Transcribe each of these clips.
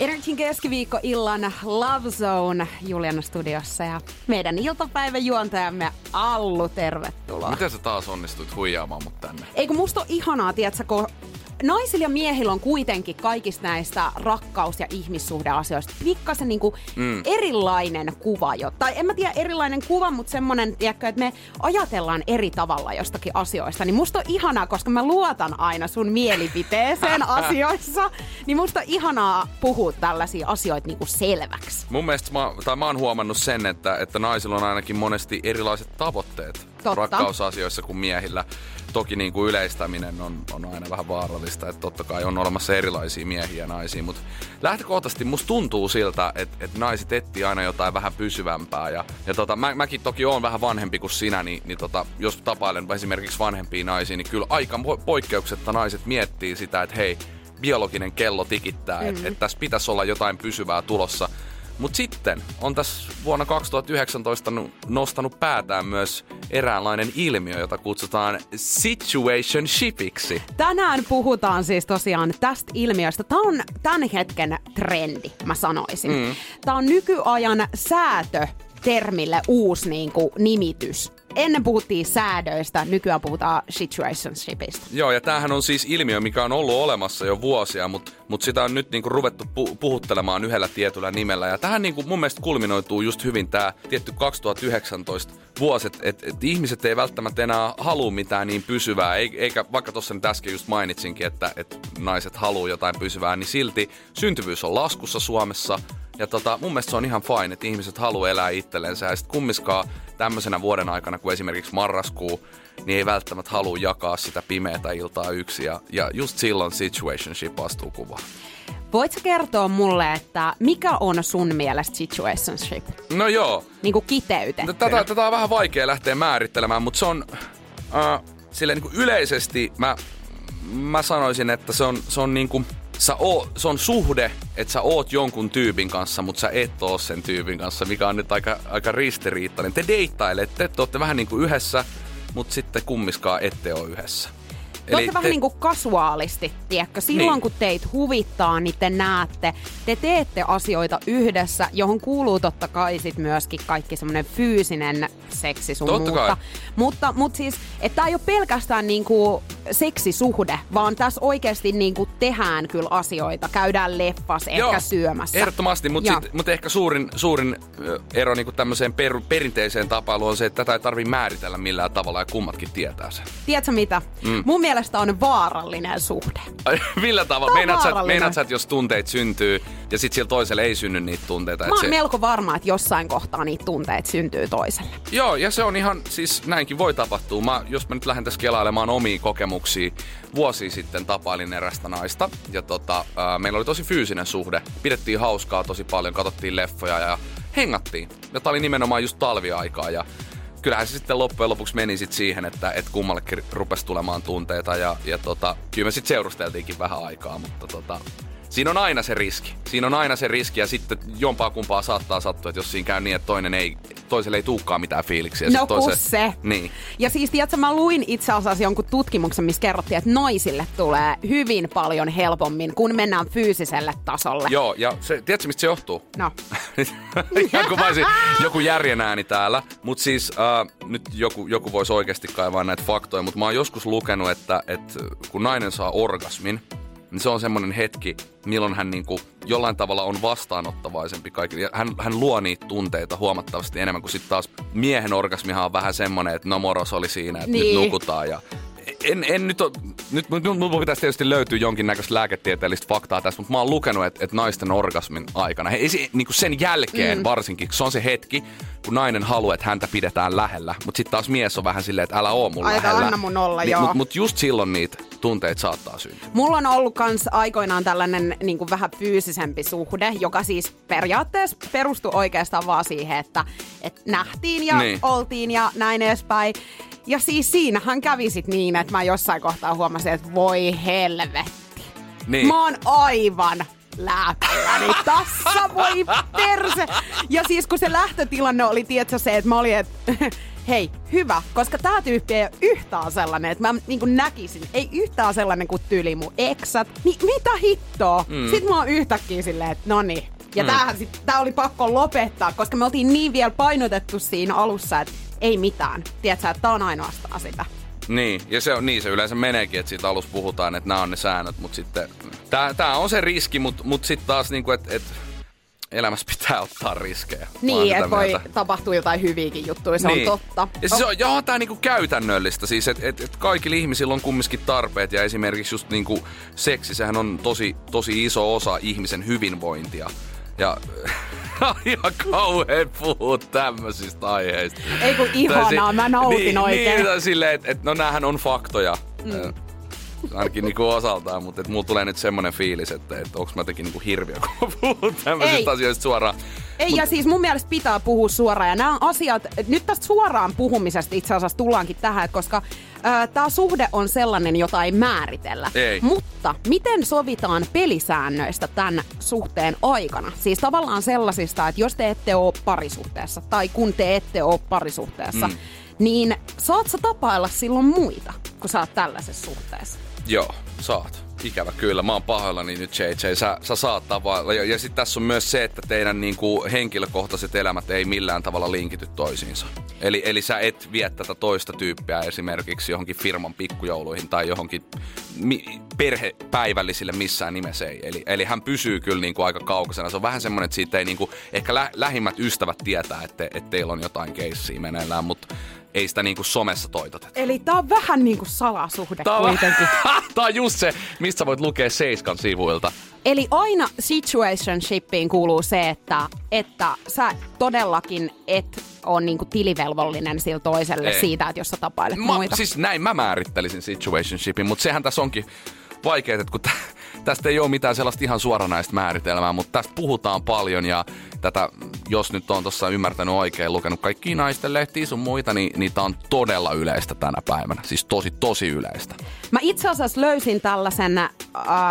Energin keskiviikko-illan Love Zone Juliana studiossa ja meidän iltapäivän juontajamme Allu, tervetuloa. Miten sä taas onnistuit huijaamaan mut tänne? Eikö musta ole ihanaa, tiedätkö, kun naisilla ja miehillä on kuitenkin kaikista näistä rakkaus- ja ihmissuhdeasioista pikkasen niin mm. erilainen kuva jo. Tai en mä tiedä erilainen kuva, mutta semmonen, tiedätkö, että me ajatellaan eri tavalla jostakin asioista. Niin musta on ihanaa, koska mä luotan aina sun mielipiteeseen asioissa. Niin musta on ihanaa puhua tällaisia asioita niin kuin selväksi. Mun mielestä mä, tai mä oon huomannut sen, että, että naisilla on ainakin monesti erilaiset tavoitteet Totta. rakkausasioissa kuin miehillä. Toki niin kuin yleistäminen on, on aina vähän vaarallista, että totta kai on olemassa erilaisia miehiä ja naisia, mutta lähtökohtaisesti musta tuntuu siltä, että, että naiset etsii aina jotain vähän pysyvämpää. Ja, ja tota, mä, mäkin toki oon vähän vanhempi kuin sinä, niin, niin tota, jos tapailen esimerkiksi vanhempia naisia, niin kyllä aika poikkeuksetta naiset miettii sitä, että hei, biologinen kello tikittää, mm. että, että tässä pitäisi olla jotain pysyvää tulossa. Mutta sitten on tässä vuonna 2019 nostanut päätään myös eräänlainen ilmiö, jota kutsutaan situationshipiksi. Tänään puhutaan siis tosiaan tästä ilmiöstä. Tämä on tämän hetken trendi, mä sanoisin. Mm. Tämä on nykyajan säätö termille uusi niin kuin, nimitys ennen puhuttiin säädöistä, nykyään puhutaan situationshipista. Joo, ja tämähän on siis ilmiö, mikä on ollut olemassa jo vuosia, mutta mut sitä on nyt niinku ruvettu pu- puhuttelemaan yhdellä tietyllä nimellä. Ja tähän niinku mun mielestä kulminoituu just hyvin tämä tietty 2019 vuosi, että et, et ihmiset ei välttämättä enää halua mitään niin pysyvää, eikä vaikka tuossa nyt äsken just mainitsinkin, että et naiset haluaa jotain pysyvää, niin silti syntyvyys on laskussa Suomessa – ja tota, mun mielestä se on ihan fine, että ihmiset haluaa elää itsellensä. Ja sitten kummiskaan tämmöisenä vuoden aikana, kuin esimerkiksi marraskuu, niin ei välttämättä halua jakaa sitä pimeätä iltaa yksi. Ja, ja just silloin situationship astuu kuvaan. Voitko kertoa mulle, että mikä on sun mielestä situationship? No joo. Niin kuin kiteytettynä. Tätä, tätä on vähän vaikea lähteä määrittelemään, mutta se on äh, silleen niin kuin yleisesti mä, mä sanoisin, että se on, se on niin kuin sä oo, se on suhde, että sä oot jonkun tyypin kanssa, mutta sä et oo sen tyypin kanssa, mikä on nyt aika, aika ristiriittainen. Te deittailette, te ootte vähän niin kuin yhdessä, mutta sitten kummiskaan ette ole yhdessä. Te Eli vähän te... niin kuin kasuaalisti, tiedätkö? Silloin niin. kun teit huvittaa, niin te näette, te teette asioita yhdessä, johon kuuluu totta kai sit myöskin kaikki semmoinen fyysinen seksi sun totta muuta. Kai. Mutta, mutta siis, että tämä ei ole pelkästään niin kuin seksisuhde, vaan tässä oikeasti niin kuin tehdään kyllä asioita. Käydään leffas, ehkä Joo, syömässä. Ehdottomasti, mutta, mutta ehkä suurin, suurin ero niin kuin tämmöiseen per, perinteiseen tapailuun on se, että tätä ei tarvitse määritellä millään tavalla ja kummatkin tietää sen. Tiedätkö mitä? Mm. Mun mielestä on vaarallinen suhde. Millä tavalla? Meinaat sä, meinaat sä, että jos tunteet syntyy ja sitten sillä toiselle ei synny niitä tunteita? Mä oon se... melko varma, että jossain kohtaa niitä tunteet syntyy toiselle. Joo, ja se on ihan, siis näinkin voi tapahtua. Mä, jos mä nyt lähden tässä kelailemaan omia kokemuksia, vuosi sitten tapailin erästä naista. Ja tota, ää, meillä oli tosi fyysinen suhde. Pidettiin hauskaa tosi paljon, katsottiin leffoja ja hengattiin. Ja tää oli nimenomaan just talviaikaa ja kyllähän se sitten loppujen lopuksi meni sit siihen, että et kummallekin rupesi tulemaan tunteita ja, ja tota, kyllä me sitten seurusteltiinkin vähän aikaa, mutta tota, siinä on aina se riski. Siinä on aina se riski ja sitten jompaa kumpaa saattaa sattua, että jos siinä käy niin, että toinen ei, toiselle ei tuukaan mitään fiiliksiä. No toise... se. Niin. Ja siis tiedätkö, mä luin itse asiassa jonkun tutkimuksen, missä kerrottiin, että naisille tulee hyvin paljon helpommin, kun mennään fyysiselle tasolle. Joo, ja se, tiedätkö, mistä se johtuu? No. joku, voisi, joku järjen ääni täällä. Mutta siis äh, nyt joku, joku voisi oikeasti kaivaa näitä faktoja, mutta mä oon joskus lukenut, että, että kun nainen saa orgasmin, niin se on semmoinen hetki, milloin hän niin kuin jollain tavalla on vastaanottavaisempi kaikille. Ja hän, hän luo niitä tunteita huomattavasti enemmän kuin sitten taas miehen orgasmihan on vähän semmoinen, että no moros oli siinä, että niin. nyt nukutaan ja en, en nyt, ole, nyt, nyt mun pitäisi tietysti löytyä jonkinnäköistä lääketieteellistä faktaa tässä, mutta mä oon lukenut, että, että naisten orgasmin aikana, he, niin kuin sen jälkeen mm. varsinkin, se on se hetki, kun nainen haluaa, että häntä pidetään lähellä, mutta sitten taas mies on vähän silleen, että älä oo mun Aika lähellä. anna mun olla, niin, joo. Mutta mut just silloin niitä tunteet saattaa syntyä. Mulla on ollut kans aikoinaan tällainen niin kuin vähän fyysisempi suhde, joka siis periaatteessa perustui oikeastaan vaan siihen, että, että nähtiin ja niin. oltiin ja näin edespäin. Ja siis siinähän kävi sit niin, että mä jossain kohtaa huomasin, että voi helvetti. Niin. Mä oon aivan lääkälläni tässä, voi perse. Ja siis kun se lähtötilanne oli, tietysti se, että mä olin, että hei, hyvä, koska tää tyyppi ei ole yhtään sellainen, että mä niin kuin näkisin, ei yhtään sellainen kuin tyyli mun eksat, niin mitä hittoa? Mm. Sitten mä oon yhtäkkiä silleen, että no niin. Ja mm. tämähän sit, tää oli pakko lopettaa, koska me oltiin niin vielä painotettu siinä alussa, että ei mitään. Tiedätkö, että on ainoastaan sitä. Niin, ja se on, niin se yleensä meneekin, että siitä alussa puhutaan, että nämä on ne säännöt, mutta sitten tää, tää on se riski, mutta mut sitten taas niinku, että et, elämässä pitää ottaa riskejä. Niin, että voi tapahtua jotain hyviäkin juttuja, se niin. on totta. Ja siis on, joo, tää niinku käytännöllistä, siis että et, et kaikilla ihmisillä on kumminkin tarpeet ja esimerkiksi just niinku seksi, sehän on tosi, tosi iso osa ihmisen hyvinvointia. Ja ihan kauhean puhua tämmöisistä aiheista. Ei kun ihanaa, mä nautin niin, oikein. Niin, silleen, että et, no näähän on faktoja. Mm ainakin niinku osaltaan, mutta et mulla tulee nyt semmoinen fiilis, että et onko mä jotenkin niinku hirviö, kun puhun tämmöisistä asioista suoraan. Ei, Mut... ja siis mun mielestä pitää puhua suoraan. Ja nämä asiat, nyt tästä suoraan puhumisesta itse asiassa tullaankin tähän, koska tämä suhde on sellainen, jota ei määritellä. Ei. Mutta miten sovitaan pelisäännöistä tämän suhteen aikana? Siis tavallaan sellaisista, että jos te ette ole parisuhteessa, tai kun te ette ole parisuhteessa, mm. niin saat sä tapailla silloin muita, kun sä oot tällaisessa suhteessa? Joo, saat. Ikävä kyllä, mä oon pahoillani nyt JJ, sä, sä saat tavailla. Ja, ja sitten tässä on myös se, että teidän niinku, henkilökohtaiset elämät ei millään tavalla linkity toisiinsa. Eli, eli sä et vie tätä toista tyyppiä esimerkiksi johonkin firman pikkujouluihin tai johonkin mi- perhepäivällisille missään nimessä ei. Eli, eli hän pysyy kyllä niinku aika kaukaisena. Se on vähän semmoinen, että siitä ei niinku, ehkä lä- lähimmät ystävät tietää, että, että teillä on jotain keissiä meneillään, mutta ei sitä niinku somessa toitoteta. Eli tää on vähän niinku salasuhde tää on, kuitenkin. tää on just se, mistä voit lukea Seiskan sivuilta. Eli aina situationshipiin kuuluu se, että, että sä todellakin et ole niinku tilivelvollinen sillä toiselle Ei. siitä, että jos sä tapailet mä, muita. Siis näin mä määrittelisin situationshipin, mutta sehän tässä onkin vaikeaa, että kun tästä ei ole mitään sellaista ihan suoranaista määritelmää, mutta tästä puhutaan paljon ja tätä, jos nyt on tuossa ymmärtänyt oikein, lukenut kaikki naisten lehtiä sun muita, niin, niin tämä on todella yleistä tänä päivänä. Siis tosi, tosi yleistä. Mä itse asiassa löysin tällaisen äh,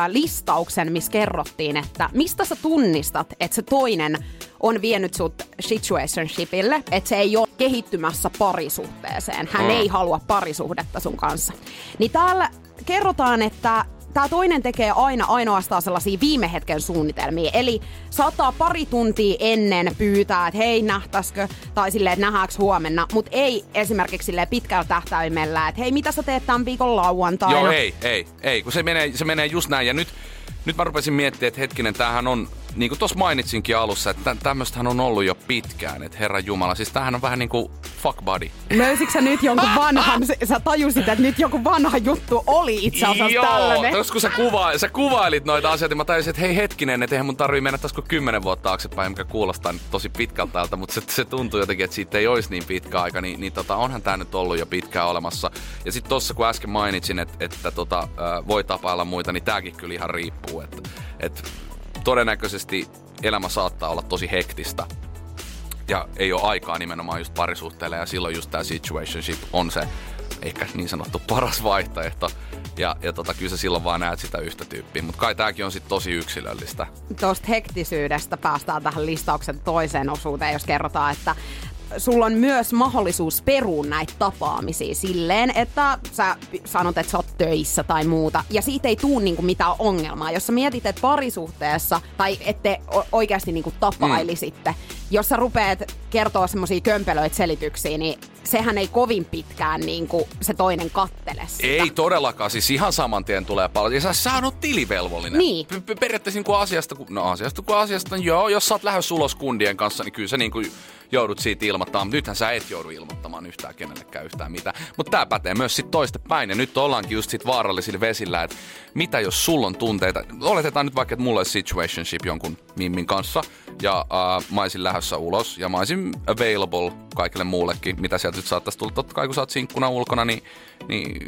listauksen, missä kerrottiin, että mistä sä tunnistat, että se toinen on vienyt sut situationshipille, että se ei ole kehittymässä parisuhteeseen. Hän mm. ei halua parisuhdetta sun kanssa. Niin täällä kerrotaan, että tämä toinen tekee aina ainoastaan sellaisia viime hetken suunnitelmia. Eli saattaa pari tuntia ennen pyytää, että hei nähtäisikö, tai silleen, että nähdäänkö huomenna, mutta ei esimerkiksi silleen pitkällä tähtäimellä, että hei mitä sä teet tämän viikon lauantaina. Joo, ei, ei, ei, kun se menee, se menee just näin. Ja nyt, nyt mä rupesin miettimään, että hetkinen, tämähän on niin kuin tuossa mainitsinkin alussa, että tämmöistähän on ollut jo pitkään, että Herra Jumala, siis tämähän on vähän niin kuin fuck buddy. Löysitkö sä nyt jonkun vanhan, sä tajusit, että nyt joku vanha juttu oli itse asiassa Joo, tällainen. Joo, kun sä, kuva, sä kuvailit noita asioita, mä tajusin, että hei hetkinen, että eihän mun tarvii mennä taas kuin kymmenen vuotta taaksepäin, mikä kuulostaa nyt tosi pitkältä täältä, mutta se, se tuntuu jotenkin, että siitä ei olisi niin pitkä aika, niin, niin tota, onhan tämä nyt ollut jo pitkään olemassa. Ja sitten tossa kun äsken mainitsin, että, että tota, voi tapailla muita, niin tääkin kyllä ihan riippuu, että, että todennäköisesti elämä saattaa olla tosi hektistä ja ei ole aikaa nimenomaan just parisuhteelle ja silloin just tämä situationship on se ehkä niin sanottu paras vaihtoehto. Ja, ja tota, kyllä sä silloin vaan näet sitä yhtä tyyppiä. Mutta kai tääkin on sitten tosi yksilöllistä. Tuosta hektisyydestä päästään tähän listauksen toiseen osuuteen, jos kerrotaan, että sulla on myös mahdollisuus perua näitä tapaamisia silleen, että sä sanot, että sä oot töissä tai muuta, ja siitä ei tuu niinku mitään ongelmaa. Jos sä mietit, että parisuhteessa, tai ette oikeasti niinku tapailisitte, mm. jos sä rupeat kertoa semmoisia kömpelöitä selityksiä, niin sehän ei kovin pitkään niinku se toinen kattele sitä. Ei todellakaan, siis ihan saman tien tulee paljon. Ja sä, sä oot tilivelvollinen. Niin. Periaatteessa niin kuin asiasta, no asiasta kuin asiasta, joo, jos sä oot lähes ulos kundien kanssa, niin kyllä se niin kuin joudut siitä ilmoittamaan. Nythän sä et joudu ilmoittamaan yhtään kenellekään yhtään mitään. Mutta tämä pätee myös sitten toista päin. Ja nyt ollaankin just sit vaarallisilla vesillä, että mitä jos sulla on tunteita. Oletetaan nyt vaikka, että mulla olisi situationship jonkun mimmin kanssa. Ja uh, mä olisin lähdössä ulos. Ja mä olisin available kaikille muullekin, mitä sieltä nyt saattaisi tulla. Totta kai kun sä oot sinkkuna ulkona, niin, niin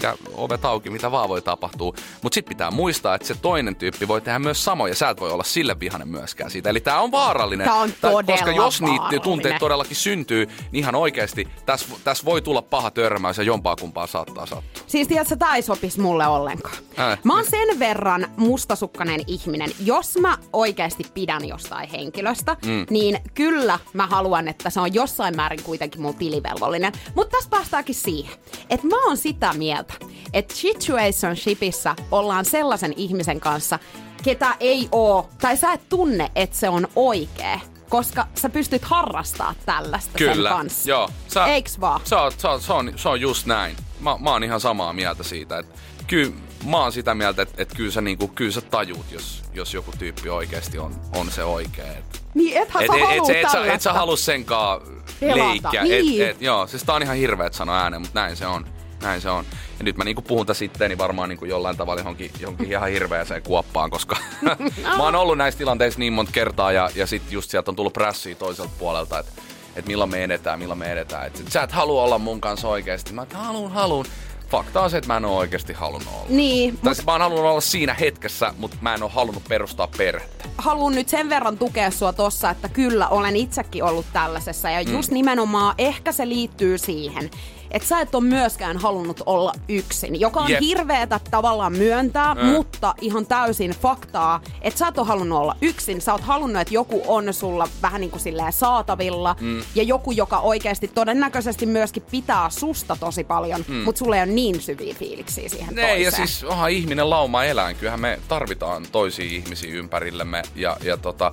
pidä ovet auki, mitä vaan voi tapahtua. Mutta sitten pitää muistaa, että se toinen tyyppi voi tehdä myös samoin ja sä et voi olla sille vihanen myöskään siitä. Eli tämä on vaarallinen. Tää on todella Koska jos niitä tunteet todellakin syntyy, niin ihan oikeasti tässä täs voi tulla paha törmäys ja jompaa kumpaa saattaa sattua. Siis tiedätkö, tää ei sopisi mulle ollenkaan. Ää. Mä oon sen verran mustasukkainen ihminen. Jos mä oikeasti pidän jostain henkilöstä, mm. niin kyllä mä haluan, että se on jossain määrin kuitenkin mun tilivelvollinen. Mutta tässä päästäänkin siihen, että mä oon sitä mieltä, että situationshipissa ollaan sellaisen ihmisen kanssa, ketä ei oo, tai sä et tunne, että se on oikea, koska sä pystyt harrastaa tällaista sen Kyllä, kanssa. joo. Sä, Eiks vaan? Se on, se, on, se, on, se on just näin. Mä, mä oon ihan samaa mieltä siitä, että kyllä mä oon sitä mieltä, että, että kyllä, sä, niinku, kyllä sä tajuut, jos, jos joku tyyppi oikeasti on, on se oikea. Et, Niin ethän et, sä et, et, sä- et, sä, et sä halua senkaan leikkiä. niin. Et, et, joo, siis tää on ihan hirveet sanoa ääneen, mutta näin se on. Näin se on. Ja nyt mä niinku puhun tästä itteeni varmaan niinku jollain tavalla johonkin, johonkin ihan hirveäseen kuoppaan, koska mä oon ollut näissä tilanteissa niin monta kertaa ja, ja sit just sieltä on tullut prässiä toiselta puolelta, että et milloin me edetään, milloin me edetään. Et, sä et halua olla mun kanssa oikeasti. Mä että haluun, haluun. Fakta on se, että mä en oo oikeasti halunnut olla. Niin, Tai siis mä oon halunnut olla siinä hetkessä, mutta mä en oo halunnut perustaa perhettä. haluan nyt sen verran tukea sua tossa, että kyllä olen itsekin ollut tällaisessa. Ja just nimenomaan ehkä se liittyy siihen, että sä et ole myöskään halunnut olla yksin, joka on Jep. hirveetä tavallaan myöntää, Mm. mutta ihan täysin faktaa, että sä et ole halunnut olla yksin. Sä oot halunnut, että joku on sulla vähän niin kuin silleen saatavilla Mm. ja joku, joka oikeasti todennäköisesti myöskin pitää susta tosi paljon, mm. mutta sulla ei ole niin syviä fiiliksiä siihen Ne, toiseen. ja siis onhan ihminen lauma eläin. Kyllähän me tarvitaan toisia ihmisiä ympärillemme. Ja, ja tota,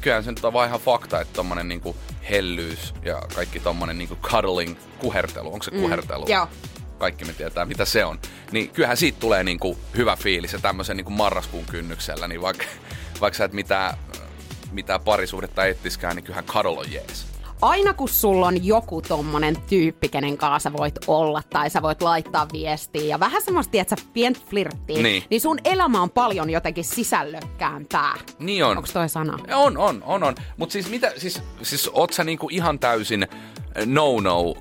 kyllähän se nyt on vaan ihan fakta, että tommonen niinku hellyys ja kaikki tommonen niinku cuddling, kuhertelu, onko se kuhertelu? Mm, joo. Kaikki me tietää, mitä se on. Niin kyllähän siitä tulee niinku hyvä fiilis ja tämmöisen niinku marraskuun kynnyksellä, niin vaikka, vaikka sä et mitään, mitään parisuhdetta etsiskään, niin kyllähän cuddle on jees. Aina kun sulla on joku tommonen tyyppi, kenen kanssa sä voit olla tai sä voit laittaa viestiä ja vähän semmoista, että sä pientä flirttiä, Niin. niin sun elämä on paljon jotenkin sisällökkäämpää. Niin on. Onko toi sana? On, on, on, on. Mutta siis mitä, siis, siis oot sä niinku ihan täysin no-no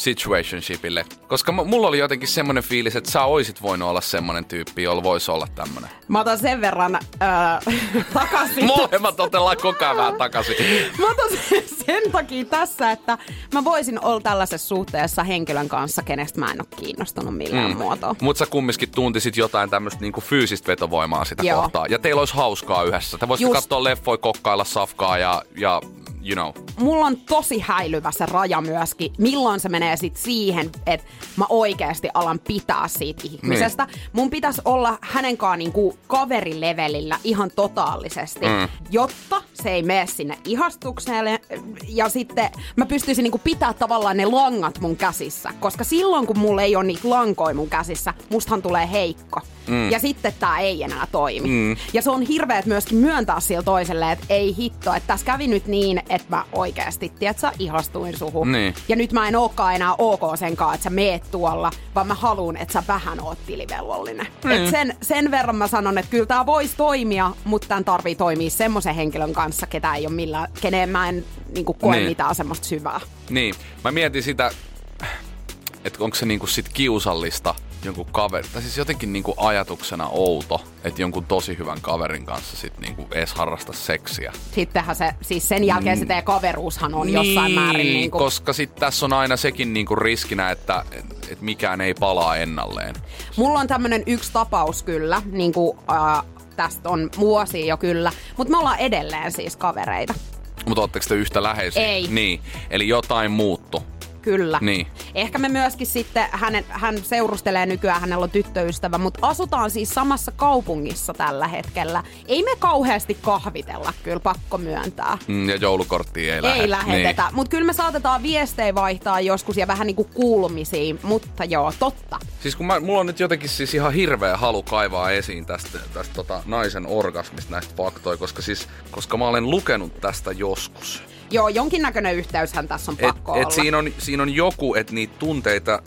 situationshipille? Koska mulla oli jotenkin semmoinen fiilis, että sä oisit voinut olla semmoinen tyyppi, jolla voisi olla tämmönen. Mä otan sen verran öö, takaisin. Molemmat otellaan koko ajan vähän takaisin. Mä otan sen, takia tässä, että mä voisin olla tällaisessa suhteessa henkilön kanssa, kenestä mä en ole kiinnostunut millään mm. muotoa. Mutta sä kumminkin tuntisit jotain tämmöistä niinku fyysistä vetovoimaa sitä Joo. kohtaa. Ja teillä olisi hauskaa yhdessä. Te voisitte Just. katsoa leffoja, kokkailla safkaa ja, ja you know. mulla on tosi häilyvä se raja myöskin, milloin se menee sit siihen, että mä oikeasti alan pitää siitä ihmisestä. Niin. Mun pitäisi olla hänenkaan niinku kaverilevelillä ihan totaalisesti, mm. jotta se ei mene sinne ihastukselle. Ja sitten mä pystyisin niinku pitää tavallaan ne langat mun käsissä, koska silloin kun mulla ei ole niitä lankoja mun käsissä, mustahan tulee heikko. Mm. Ja sitten tää ei enää toimi. Mm. Ja se on hirveet myöskin myöntää sille toiselle, että ei hitto, että tässä kävi nyt niin, että mä oikeasti, tiedätkö, ihastuin suhun. Niin. Ja nyt mä en ookaan enää ok senkaan, että sä meet tuolla, vaan mä haluan, että sä vähän oot tilivelvollinen. Mm. Et sen, sen verran mä sanon, että kyllä tää voisi toimia, mutta tämän tarvii toimia semmoisen henkilön kanssa, ketä ei ole millään, keneen mä en niin koe Niin. mitään semmoista syvää. Niin, mä mietin sitä, että onko se niinku sit kiusallista jonkun kaveri, tai siis jotenkin niinku ajatuksena outo, että jonkun tosi hyvän kaverin kanssa sit niinku edes harrasta seksiä. Sittenhän se, siis sen jälkeen se teidän kaveruushan on jossain määrin niin kuin, koska sit tässä on aina sekin niinku riskinä, että et, et mikään ei palaa ennalleen. Mulla on tämmönen yksi tapaus kyllä, niin kuin, äh, tästä on vuosia jo kyllä, mutta me ollaan edelleen siis kavereita. Mutta ootteko te yhtä läheisiä? Ei. Niin, eli jotain muuttu. Kyllä. Niin. Ehkä me myöskin sitten, hänen, hän seurustelee nykyään, hänellä on tyttöystävä, mutta asutaan siis samassa kaupungissa tällä hetkellä. Ei me kauheasti kahvitella, kyllä pakko myöntää. Mm, ja joulukorttia ei, lähde. Ei lähetetä, niin. mutta kyllä me saatetaan viestejä vaihtaa joskus ja vähän niinku kuulumisiin, mutta joo, totta. Siis kun mä, mulla on nyt jotenkin siis ihan hirveä halu kaivaa esiin tästä, tästä tota naisen orgasmista näistä faktoja, koska siis, koska mä olen lukenut tästä joskus. Joo, jonkinnäköinen yhteyshän tässä on Et, pakko et olla. siinä, on, siinä on joku, että niitä tunteita,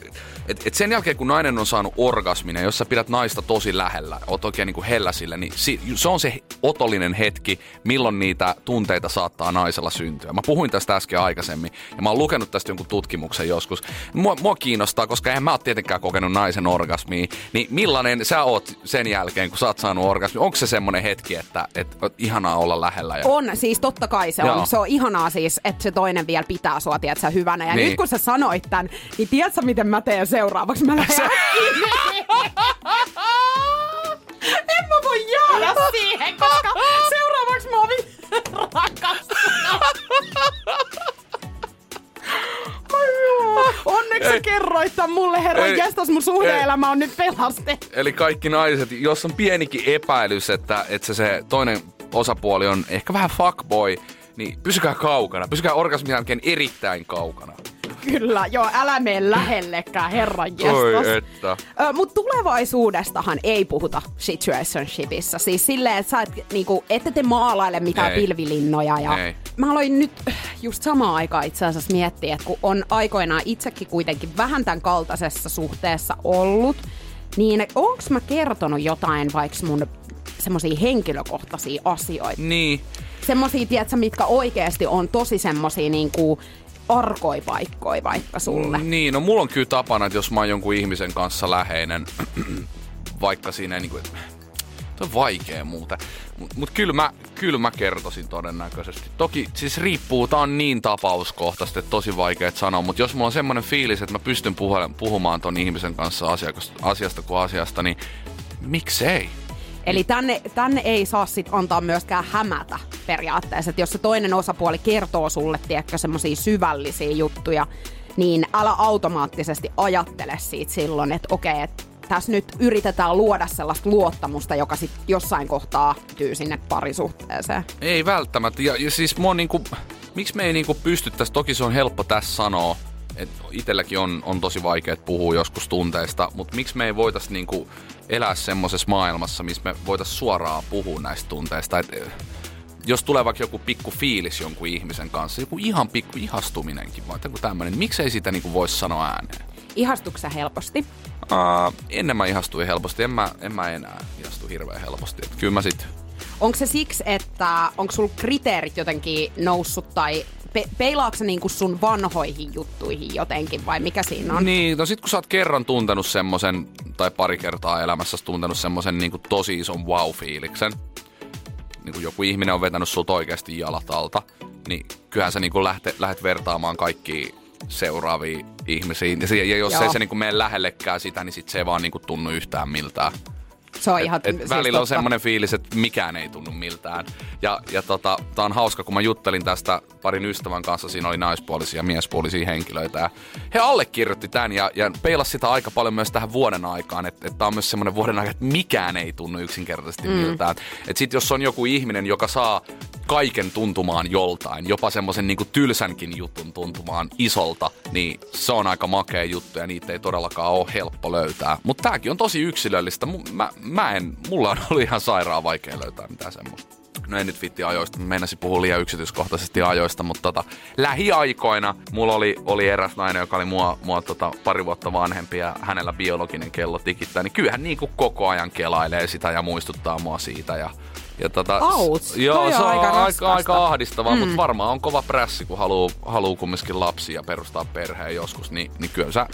et, et sen jälkeen kun nainen on saanut orgasmin ja jos sä pidät naista tosi lähellä, oot oikein niin kuin hellä sille, niin si, se on se otollinen hetki, milloin niitä tunteita saattaa naisella syntyä. Mä puhuin tästä äsken aikaisemmin ja mä oon lukenut tästä jonkun tutkimuksen joskus. Mua, mua kiinnostaa, koska eihän mä oon tietenkään kokenut naisen orgasmia, niin millainen sä oot sen jälkeen, kun sä oot saanut orgasmi? Onko se semmoinen hetki, että, että ihanaa olla lähellä? Ja... On, siis totta kai se Joo. on. Se on ihanaa siis, että se toinen vielä pitää sua, tiedätkö, hyvänä. Ja Niin. nyt kun sä sanoit tän, niin tiedätkö miten mä teen seuraavaksi? Mä lähden En mä voi jäädä siihen, koska seuraavaksi mä rakastunut. Joo. Onneksi sä Ei. kerroit tän mulle, herran Ei. jestas, mun suhdeelämä on nyt pelastettu. Eli kaikki naiset, jos on pienikin epäilys, että, että se, se toinen osapuoli on ehkä vähän fuckboy, niin pysykää kaukana. Pysykää orgasmin jälkeen erittäin kaukana. Kyllä, joo, älä mene lähellekään, herran Oi että. Ö, Mutta tulevaisuudestahan ei puhuta situationshipissa. Siis silleen, että sä et, niinku, ette te maalaile mitään Ei. pilvilinnoja. Ja Ei. Mä aloin nyt äh, just samaan aikaan itse asiassa miettiä, että kun on aikoinaan itsekin kuitenkin vähän tämän kaltaisessa suhteessa ollut, niin onks mä kertonut jotain vaikka mun semmoisia henkilökohtaisia asioita? Niin. Semmoisia, tiedätkö, mitkä oikeasti on tosi semmoisia niinku arkoi paikkoja vaikka sulle. Niin, no mulla on kyllä tapana, että jos mä oon jonkun ihmisen kanssa läheinen, vaikka siinä ei niinku... Tuo on vaikea muuten. Mutta mut kyllä, mä, kyllä mä kertoisin todennäköisesti. Toki siis riippuu, tää on niin tapauskohtaisesti, että tosi vaikea sanoa. Mutta jos mulla on semmoinen fiilis, että mä pystyn puhu- puhumaan ton ihmisen kanssa asiasta kuin asiasta, niin miksei? Eli tänne, tänne ei saa sit antaa myöskään hämätä periaatteessa. Että jos se toinen osapuoli kertoo sulle, tiedätkö, semmoisia syvällisiä juttuja, niin älä automaattisesti ajattele siitä silloin, että okei, että tässä nyt yritetään luoda sellaista luottamusta, joka sitten jossain kohtaa tyy sinne parisuhteeseen. Ei välttämättä. Ja, ja siis mua niinku, miksi me ei niinku pystyttäisi, toki se on helppo tässä sanoa, että itselläkin on, on tosi vaikea puhua joskus tunteista, mutta miksi me ei voitais niinku elää semmoisessa maailmassa, missä me voitais suoraan puhua näistä tunteista. Et, eh, jos tulee vaikka joku pikku fiilis jonkun ihmisen kanssa, joku ihan pikku ihastuminenkin, vai joku tämmöinen, niin miksei sitä niinku voisi sanoa ääneen? Ihastuksä helposti? Uh, ennen mä ihastuin helposti, en mä, en mä enää ihastu hirveän helposti. Et kyllä mä sit Onko se siksi, että onko sulla kriteerit jotenkin noussut tai pe- peilaako se niinku sun vanhoihin juttuihin jotenkin vai mikä siinä on? Niin, no sit kun sä oot kerran tuntenut semmosen, tai pari kertaa elämässä tuntenut semmosen niin tosi ison wow-fiiliksen, niin kuin joku ihminen on vetänyt sulta oikeasti jalat alta, niin kyllähän sä niin lähte, lähdet vertaamaan kaikki seuraaviin ihmisiin. Ja, se- ja jos Joo. ei se niin mene lähellekään sitä, niin sit se ei vaan niin tunnu yhtään miltään. Se on ihan Et, et siis välillä on totta. semmoinen fiilis, että mikään ei tunnu miltään. Ja, ja tota, tää on hauska, kun mä juttelin tästä parin ystävän kanssa, siinä oli naispuolisia ja miespuolisia henkilöitä. Ja he allekirjoitti tämän ja, ja peilas sitä aika paljon myös tähän vuoden aikaan, että, että tää on myös semmoinen vuoden aika, että mikään ei tunnu yksinkertaisesti mm. miltään. Että sit jos on joku ihminen, joka saa kaiken tuntumaan joltain, jopa semmoisen niinku tylsänkin jutun tuntumaan isolta, niin se on aika makea juttu ja niitä ei todellakaan ole helppo löytää. Mutta tääkin on tosi yksilöllistä. Mä, mä en, mulla on ollut ihan sairaan vaikea löytää mitään semmoista. No ei nyt vitti ajoista, meinasin puhua liian yksityiskohtaisesti ajoista, mutta tota, lähiaikoina mulla oli, oli eräs nainen, joka oli mua, mua tota, pari vuotta vanhempi ja hänellä biologinen kello tikittää, niin kyllähän niin kuin koko ajan kelailee sitä ja muistuttaa mua siitä ja ja tota, Auts, joo, se on aika aika, raskasta. aika ahdistavaa, mm. mutta varmaan on kova prässi, kun haluaa haluu kumminkin lapsia perustaa perheen joskus, niin, niin kyllä sä,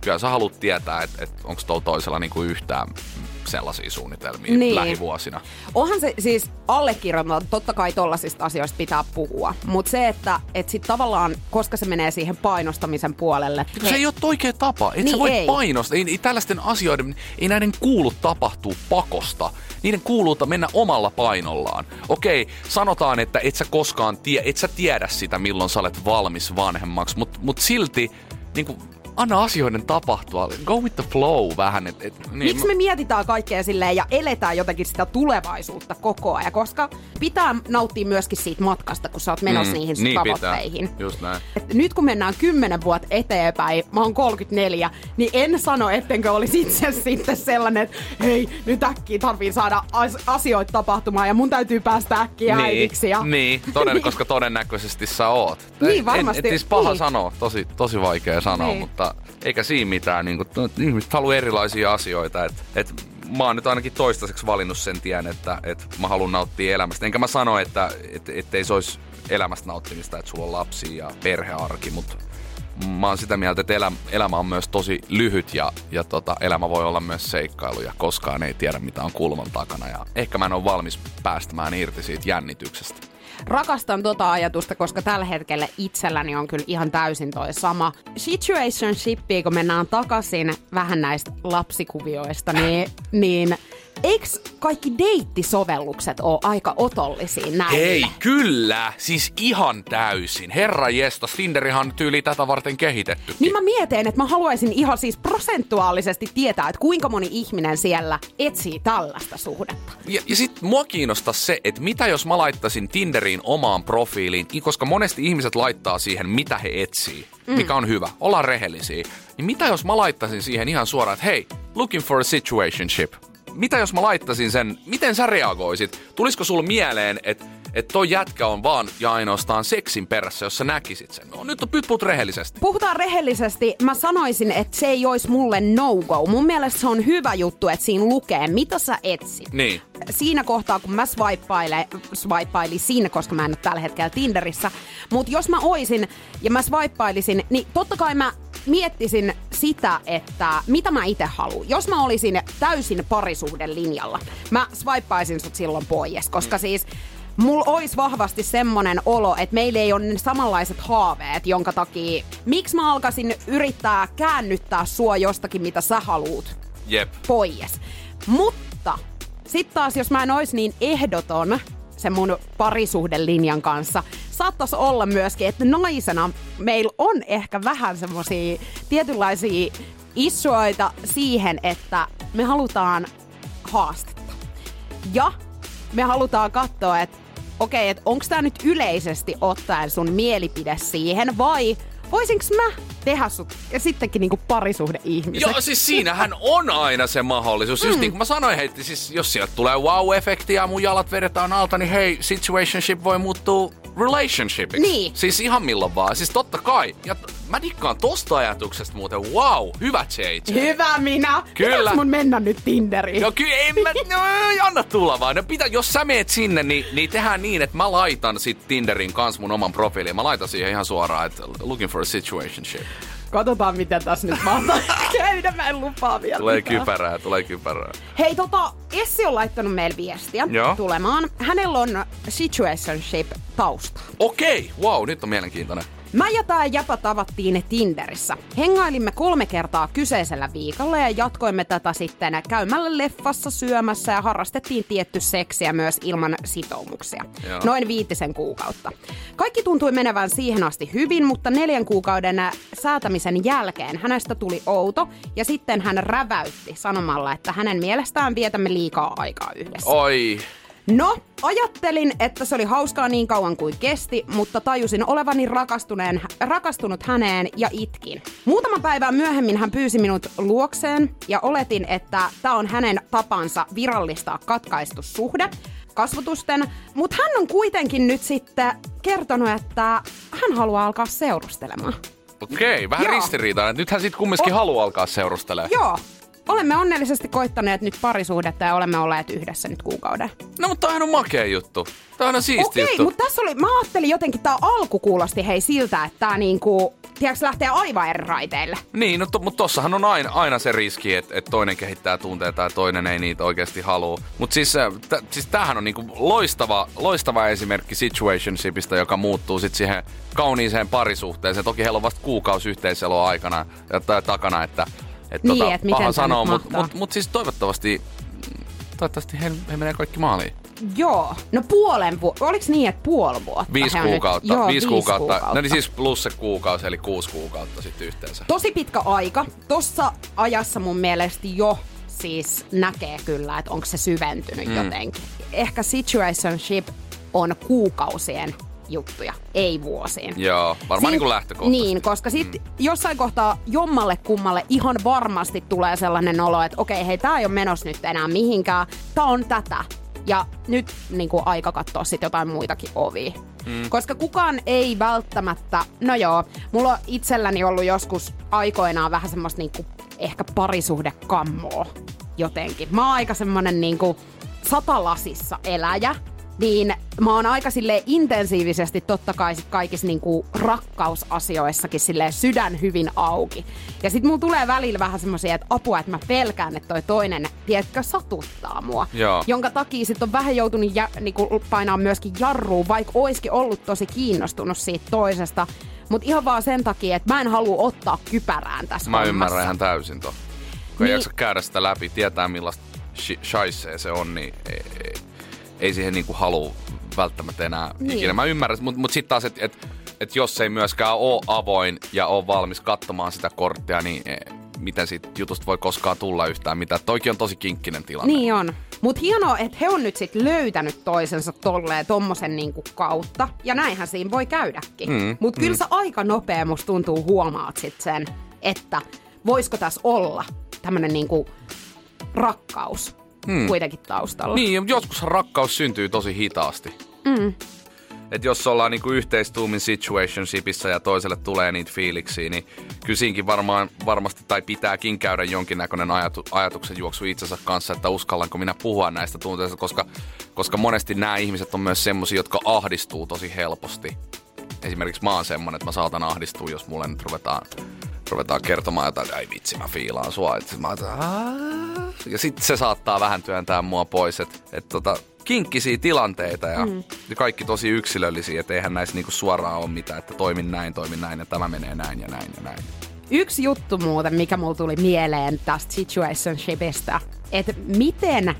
kyllä sä haluat tietää, että et, onko tuolla toisella niinku yhtään sellaisia suunnitelmia Niin. niin. lähivuosina. Onhan se siis allekirjoittaa, totta kai tollasista asioista pitää puhua, mutta se, että et sit tavallaan, koska se menee siihen painostamisen puolelle. Se ei ole oikea tapa. Et Niin sä voi ei. painostaa. Ei, ei tällaisten asioiden, ei näiden kuulu tapahtua pakosta. Niiden kuuluu mennä omalla painollaan. Okei, sanotaan, että et sä koskaan tie, et sä tiedä sitä, milloin sä olet valmis vanhemmaksi, mutta mut silti niin kuin, anna asioiden tapahtua. Go with the flow vähän. Et, et, niin, Miksi me mietitään kaikkea silleen ja eletään jotenkin sitä tulevaisuutta koko ajan, koska pitää nauttia myöskin siitä matkasta, kun sä oot menossa mm, niihin niin tavoitteihin. Pitää. Just näin. Et nyt kun mennään kymmenen vuotta eteenpäin, mä oon 34, niin en sano, ettenkö olisi itse sitten sellainen, että hei, nyt äkkiä tarvii saada as- asioita tapahtumaan ja mun täytyy päästä äkkiä äidiksi. Ja... Niin, toden, koska todennäköisesti sä oot. Niin, varmasti, En, et siis paha niin. sanoa, tosi, tosi vaikea sanoa, Niin. mutta mutta eikä siinä mitään. Niin kuin, ihmiset haluaa erilaisia asioita. Et, et, mä oon nyt ainakin toistaiseksi valinnut sen tien, että, että mä haluan nauttia elämästä. Enkä mä sano, että et, et ei se olisi elämästä nauttimista, että sulla on lapsi ja perhearki, mutta mä oon sitä mieltä, että elämä, elämä on myös tosi lyhyt ja, ja tota, elämä voi olla myös seikkailu ja koskaan ei tiedä mitä on kulman takana ja ehkä mä en ole valmis päästämään irti siitä jännityksestä. Rakastan tota ajatusta, koska tällä hetkellä itselläni on kyllä ihan täysin toi sama. Situationshippiin, kun mennään takaisin vähän näistä lapsikuvioista, niin, niin eikö kaikki deittisovellukset ole aika otollisia näin? Hei, kyllä! Siis ihan täysin. Herra jesta, Tinderihan tyyli tätä varten kehitetty. Niin mä mietin, että mä haluaisin ihan siis prosentuaalisesti tietää, että kuinka moni ihminen siellä etsii tällaista suhdetta. Ja, ja sit mua kiinnostaa se, että mitä jos mä laittaisin Tinderiin omaan profiiliin, koska monesti ihmiset laittaa siihen, mitä he etsii, mm. mikä on hyvä. Ollaan rehellisiä. Niin mitä jos mä laittaisin siihen ihan suoraan, että hei, looking for a situationship mitä jos mä laittaisin sen, miten sä reagoisit? Tulisiko sulla mieleen, että että toi jätkä on vaan ja ainoastaan seksin perässä, jos sä näkisit sen. No nyt on pytput rehellisesti. Puhutaan rehellisesti. Mä sanoisin, että se ei olisi mulle no-go. Mun mielestä se on hyvä juttu, että siinä lukee, mitä sä etsit. Niin. Siinä kohtaa, kun mä siinä, koska mä en ole tällä hetkellä Tinderissä. Mutta jos mä oisin ja mä swipeailisin, niin totta kai mä miettisin sitä, että mitä mä itse haluan. Jos mä olisin täysin parisuhden linjalla, mä swipaisin sut silloin pois, koska siis mulla olisi vahvasti semmonen olo, että meillä ei ole samanlaiset haaveet, jonka takia miksi mä alkaisin yrittää käännyttää sua jostakin, mitä sä haluut Jep. pois. Mutta sitten taas, jos mä en olisi niin ehdoton sen mun parisuhdelinjan kanssa, saattaisi olla myöskin, että naisena meillä on ehkä vähän semmoisia tietynlaisia issuoita siihen, että me halutaan haastetta. Ja me halutaan katsoa, että okei, okay, että onko tämä nyt yleisesti ottaen sun mielipide siihen vai voisinko mä tehdä sut ja sittenkin niinku parisuhde ihmiset? Joo, siis siinähän on aina se mahdollisuus. Mm. Just niin kuin mä sanoin, hei, siis jos sieltä tulee wow-efekti ja mun jalat vedetään alta, niin hei, situationship voi muuttua relationshipiksi. Niin. Siis ihan milloin vaan. Siis totta kai. Ja mä dikkaan tosta ajatuksesta muuten. Wow, hyvä JJ. Hyvä minä. Kyllä. Pitäis mun mennä nyt Tinderiin? No kyllä, en mä, no, anna tulla vaan. No pitä, jos sä meet sinne, niin, niin tehdään niin, että mä laitan sit Tinderin kanssa mun oman profiilin. Mä laitan siihen ihan suoraan, että looking for a situationship. Katsotaan, miten tässä nyt mahtaa käydä. Mä en lupaa vielä Tulee mitään. kypärää, tulee kypärää. Hei, tota, Essi on laittanut meille viestiä Joo. tulemaan. Hänellä on situationship tausta. Okei, wow, nyt on mielenkiintoinen. Mä ja tää jäpä tavattiin Tinderissä. Hengailimme kolme kertaa kyseisellä viikolla ja jatkoimme tätä sitten käymällä leffassa syömässä ja harrastettiin tietty seksiä myös ilman sitoumuksia. Joo. Noin viitisen kuukautta. Kaikki tuntui menevän siihen asti hyvin, mutta neljän kuukauden säätämisen jälkeen hänestä tuli outo ja sitten hän räväytti sanomalla, että hänen mielestään vietämme liikaa aikaa yhdessä. Oi, No, ajattelin, että se oli hauskaa niin kauan kuin kesti, mutta tajusin olevani rakastuneen, rakastunut häneen ja itkin. Muutama päivää myöhemmin hän pyysi minut luokseen ja oletin, että tämä on hänen tapansa virallistaa katkaistu suhde kasvotusten, mutta hän on kuitenkin nyt sitten kertonut, että hän haluaa alkaa seurustelemaan. okei, vähän Joo. ristiriitainen. Nythän sit kumminkin O- haluaa alkaa seurustelemaan. Joo, olemme onnellisesti koittaneet nyt parisuhdetta ja olemme olleet yhdessä nyt kuukauden. No mutta toihan on makea juttu. Toihan on siisti Okei, juttu. mutta tässä oli, mä ajattelin jotenkin, tää alku kuulosti hei siltä, että tää niinku, tiedätkö, lähtee aivan eri raiteille. Niin, no to, mutta tossahan on aina, aina se riski, että et toinen kehittää tunteita ja toinen ei niitä oikeasti halua. Mutta siis, äh, t- siis tämähän on niinku loistava, loistava esimerkki situationshipista, joka muuttuu sitten siihen kauniiseen parisuhteeseen. Toki heillä on vasta kuukausi yhteiseloa aikana ja tai takana, että et Niin, tota, et paha sanoa, mutta mut, mut siis toivottavasti, toivottavasti he, he menee kaikki maaliin. Joo, no puolen vuotta, oliko niin, että puoli vuotta? Viisi kuukautta, Nyt, joo, viisi kuukautta. kuukautta. No niin siis plus se kuukausi, eli kuusi kuukautta sitten yhteensä. Tosi pitkä aika. Tossa ajassa mun mielestä jo siis näkee kyllä, että onko se syventynyt mm. jotenkin. Ehkä situationship on kuukausien juttuja, ei vuosien. Joo, varmaan niin kuin lähtökohtaisesti. Niin, koska sit mm. jossain kohtaa jommalle kummalle ihan varmasti tulee sellainen olo, että okei, hei, tää ei ole menossa nyt enää mihinkään. Tää on tätä. Ja nyt niin kuin, aika katsoa sit jotain muitakin ovia. Mm. Koska kukaan ei välttämättä, no joo, mulla on itselläni ollut joskus aikoinaan vähän semmoista niinku ehkä parisuhdekammoa jotenkin. Mä oon aika semmonen niinku satalasissa eläjä, niin mä oon aika sille intensiivisesti totta kai sit kaikissa niinku rakkausasioissakin sille sydän hyvin auki. Ja sit mulla tulee välillä vähän semmoisia, että apua, että mä pelkään, että toi toinen, tiedätkö, satuttaa mua. Joo. Jonka takia sit on vähän joutunut jä, niinku painaa myöskin jarruun, vaikka oiskin ollut tosi kiinnostunut siitä toisesta. Mutta ihan vaan sen takia, että mä en halua ottaa kypärään tässä Mä hommassa. ymmärrän ihan täysin to. Kun Niin. ei jaksa käydä sitä läpi, tietää millaista shaisee se on, niin ei, siihen niinku halua välttämättä enää Niin. ikinä. Mä ymmärrän, mutta mut sitten taas, että et, et jos ei myöskään ole avoin ja ole valmis katsomaan sitä korttia, niin eh, miten siitä jutusta voi koskaan tulla yhtään mitään. Toikin on tosi kinkkinen tilanne. Niin on. Mutta hienoa, että he on nyt sit löytänyt toisensa tolleen tommosen niinku kautta. Ja näinhän siinä voi käydäkin. Mm, Mutta kyllä se aika nopea musta tuntuu huomaat sit sen, että voisiko tässä olla tämmönen niinku rakkaus mm. kuitenkin taustalla. Niin, joskus rakkaus syntyy tosi hitaasti. Mm. Et jos ollaan niinku yhteistuumin situationshipissa ja toiselle tulee niitä fiiliksiä, niin kyllä siinkin varmaan, varmasti tai pitääkin käydä jonkinnäköinen ajatu, ajatuksen juoksu itsensä kanssa, että uskallanko minä puhua näistä tunteista, koska, koska monesti nämä ihmiset on myös semmosia, jotka ahdistuu tosi helposti. Esimerkiksi mä oon semmonen, että mä saatan ahdistua, jos mulle nyt ruvetaan, ruvetaan kertomaan jotain, että ei vitsi, mä fiilaan sua. Et mä ajattelin, "Aa." Ja sitten se saattaa vähän työntää mua pois, että et tota, kinkkisiä tilanteita ja, mm. kaikki tosi yksilöllisiä, että eihän näissä niinku suoraan ole mitään, että toimin näin, toimin näin ja tämä menee näin ja näin ja näin. Yksi juttu muuten, mikä mulla tuli mieleen tästä situationshipista, että miten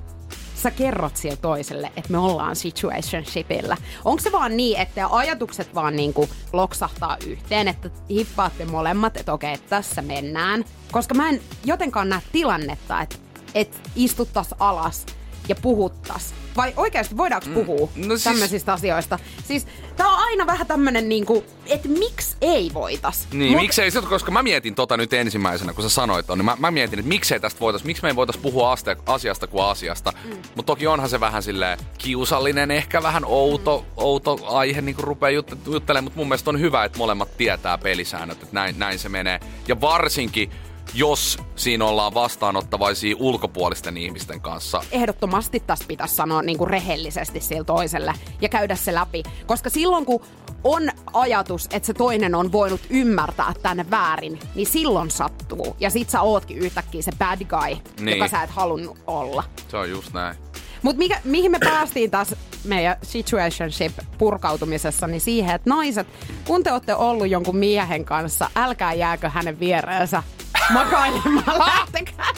sä kerrot sille toiselle, että me ollaan situationshipillä. Onko se vaan niin, että ajatukset vaan niinku loksahtaa yhteen, että hippaatte molemmat, että okei, tässä mennään. Koska mä en jotenkaan näe tilannetta, että, että istuttas alas ja puhuttas. Vai oikeasti voidaanko puhua No no siis- tämmöisistä asioista? Siis tää on aina vähän tämmönen niinku, että miksi ei voitas? Niin, Mut- miksei, se- koska mä mietin tota nyt ensimmäisenä, kun sä sanoit on, niin mä, mä mietin, että miksei tästä voitais, miksi me ei voitais puhua aste, asiasta kuin asiasta. Mm. Mutta toki onhan se vähän silleen kiusallinen, ehkä vähän outo, mm. outo aihe, niin kuin rupeaa jut, juttelemaan, mutta mun mielestä on hyvä, että molemmat tietää pelisäännöt, että näin, näin se menee. Ja varsinkin, jos siinä ollaan vastaanottavaisia ulkopuolisten ihmisten kanssa. ehdottomasti tässä pitäisi sanoa niin kuin rehellisesti sille toiselle ja käydä se läpi. Koska silloin kun on ajatus, että se toinen on voinut ymmärtää tänne väärin, niin silloin sattuu. Ja sit sä ootkin yhtäkkiä se bad guy, niin. joka sä et halunnut olla. Se on just näin. Mutta mihin me päästiin taas meidän situationship purkautumisessa, niin siihen, että naiset, kun te olette ollut jonkun miehen kanssa, älkää jääkö hänen viereensä makailemaan, lähtekää.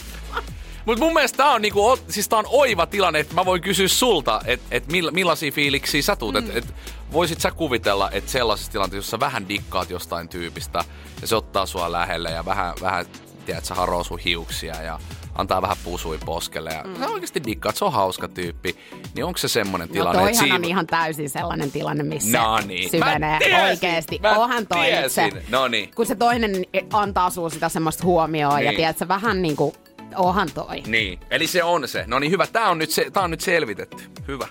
Mutta mun mielestä tää on, niinku, siis tää on oiva tilanne, että mä voin kysyä sulta, että et mill, millaisia fiiliksiä sä tuut. Mm. Et, et, voisit sä kuvitella, että sellaisessa tilanteessa, jossa vähän dikkaat jostain tyypistä ja se ottaa sua lähelle ja vähän, vähän tiedät, sä haroo sun hiuksia ja antaa vähän pusui poskelle ja mm. sä oikeasti dikkaat, se on hauska tyyppi, niin onko se semmonen No tilanne, että toihan on ihan täysin sellainen tilanne, missä No niin. syvenee tiesin, oikeesti. mä Onhan toi. No niin. kun se toinen antaa sulle sitä semmoista huomioon ja Niin. tiedät sä vähän niinku, onhan toi. Niin, eli se on se. No niin hyvä, tää on nyt, se, tää on nyt selvitetty. Hyvä.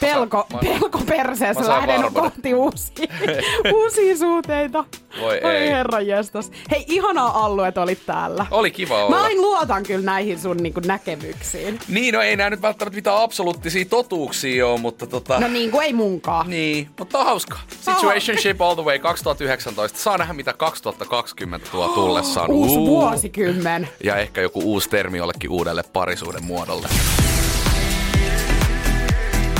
Pelko, mä- pelko perseessä lähden varmuuden. kohti uusia, uusia suhteita. Voi Oi ei. herra jestas. Hei, ihanaa Allu, että olit täällä. Oli kiva olla. Mä aina luotan kyllä näihin sun niinku näkemyksiin. Niin, no ei nää nyt välttämättä mitään absoluuttisia totuuksia ole, mutta tota... No niin kuin ei munkaan. Niin, mutta on hauska. Situationship all the way 2019. Saa nähdä, mitä 2020 tuo tullessaan. Uusi Uu. vuosikymmen. Ja ehkä joku uusi termi jollekin uudelle parisuuden muodolle.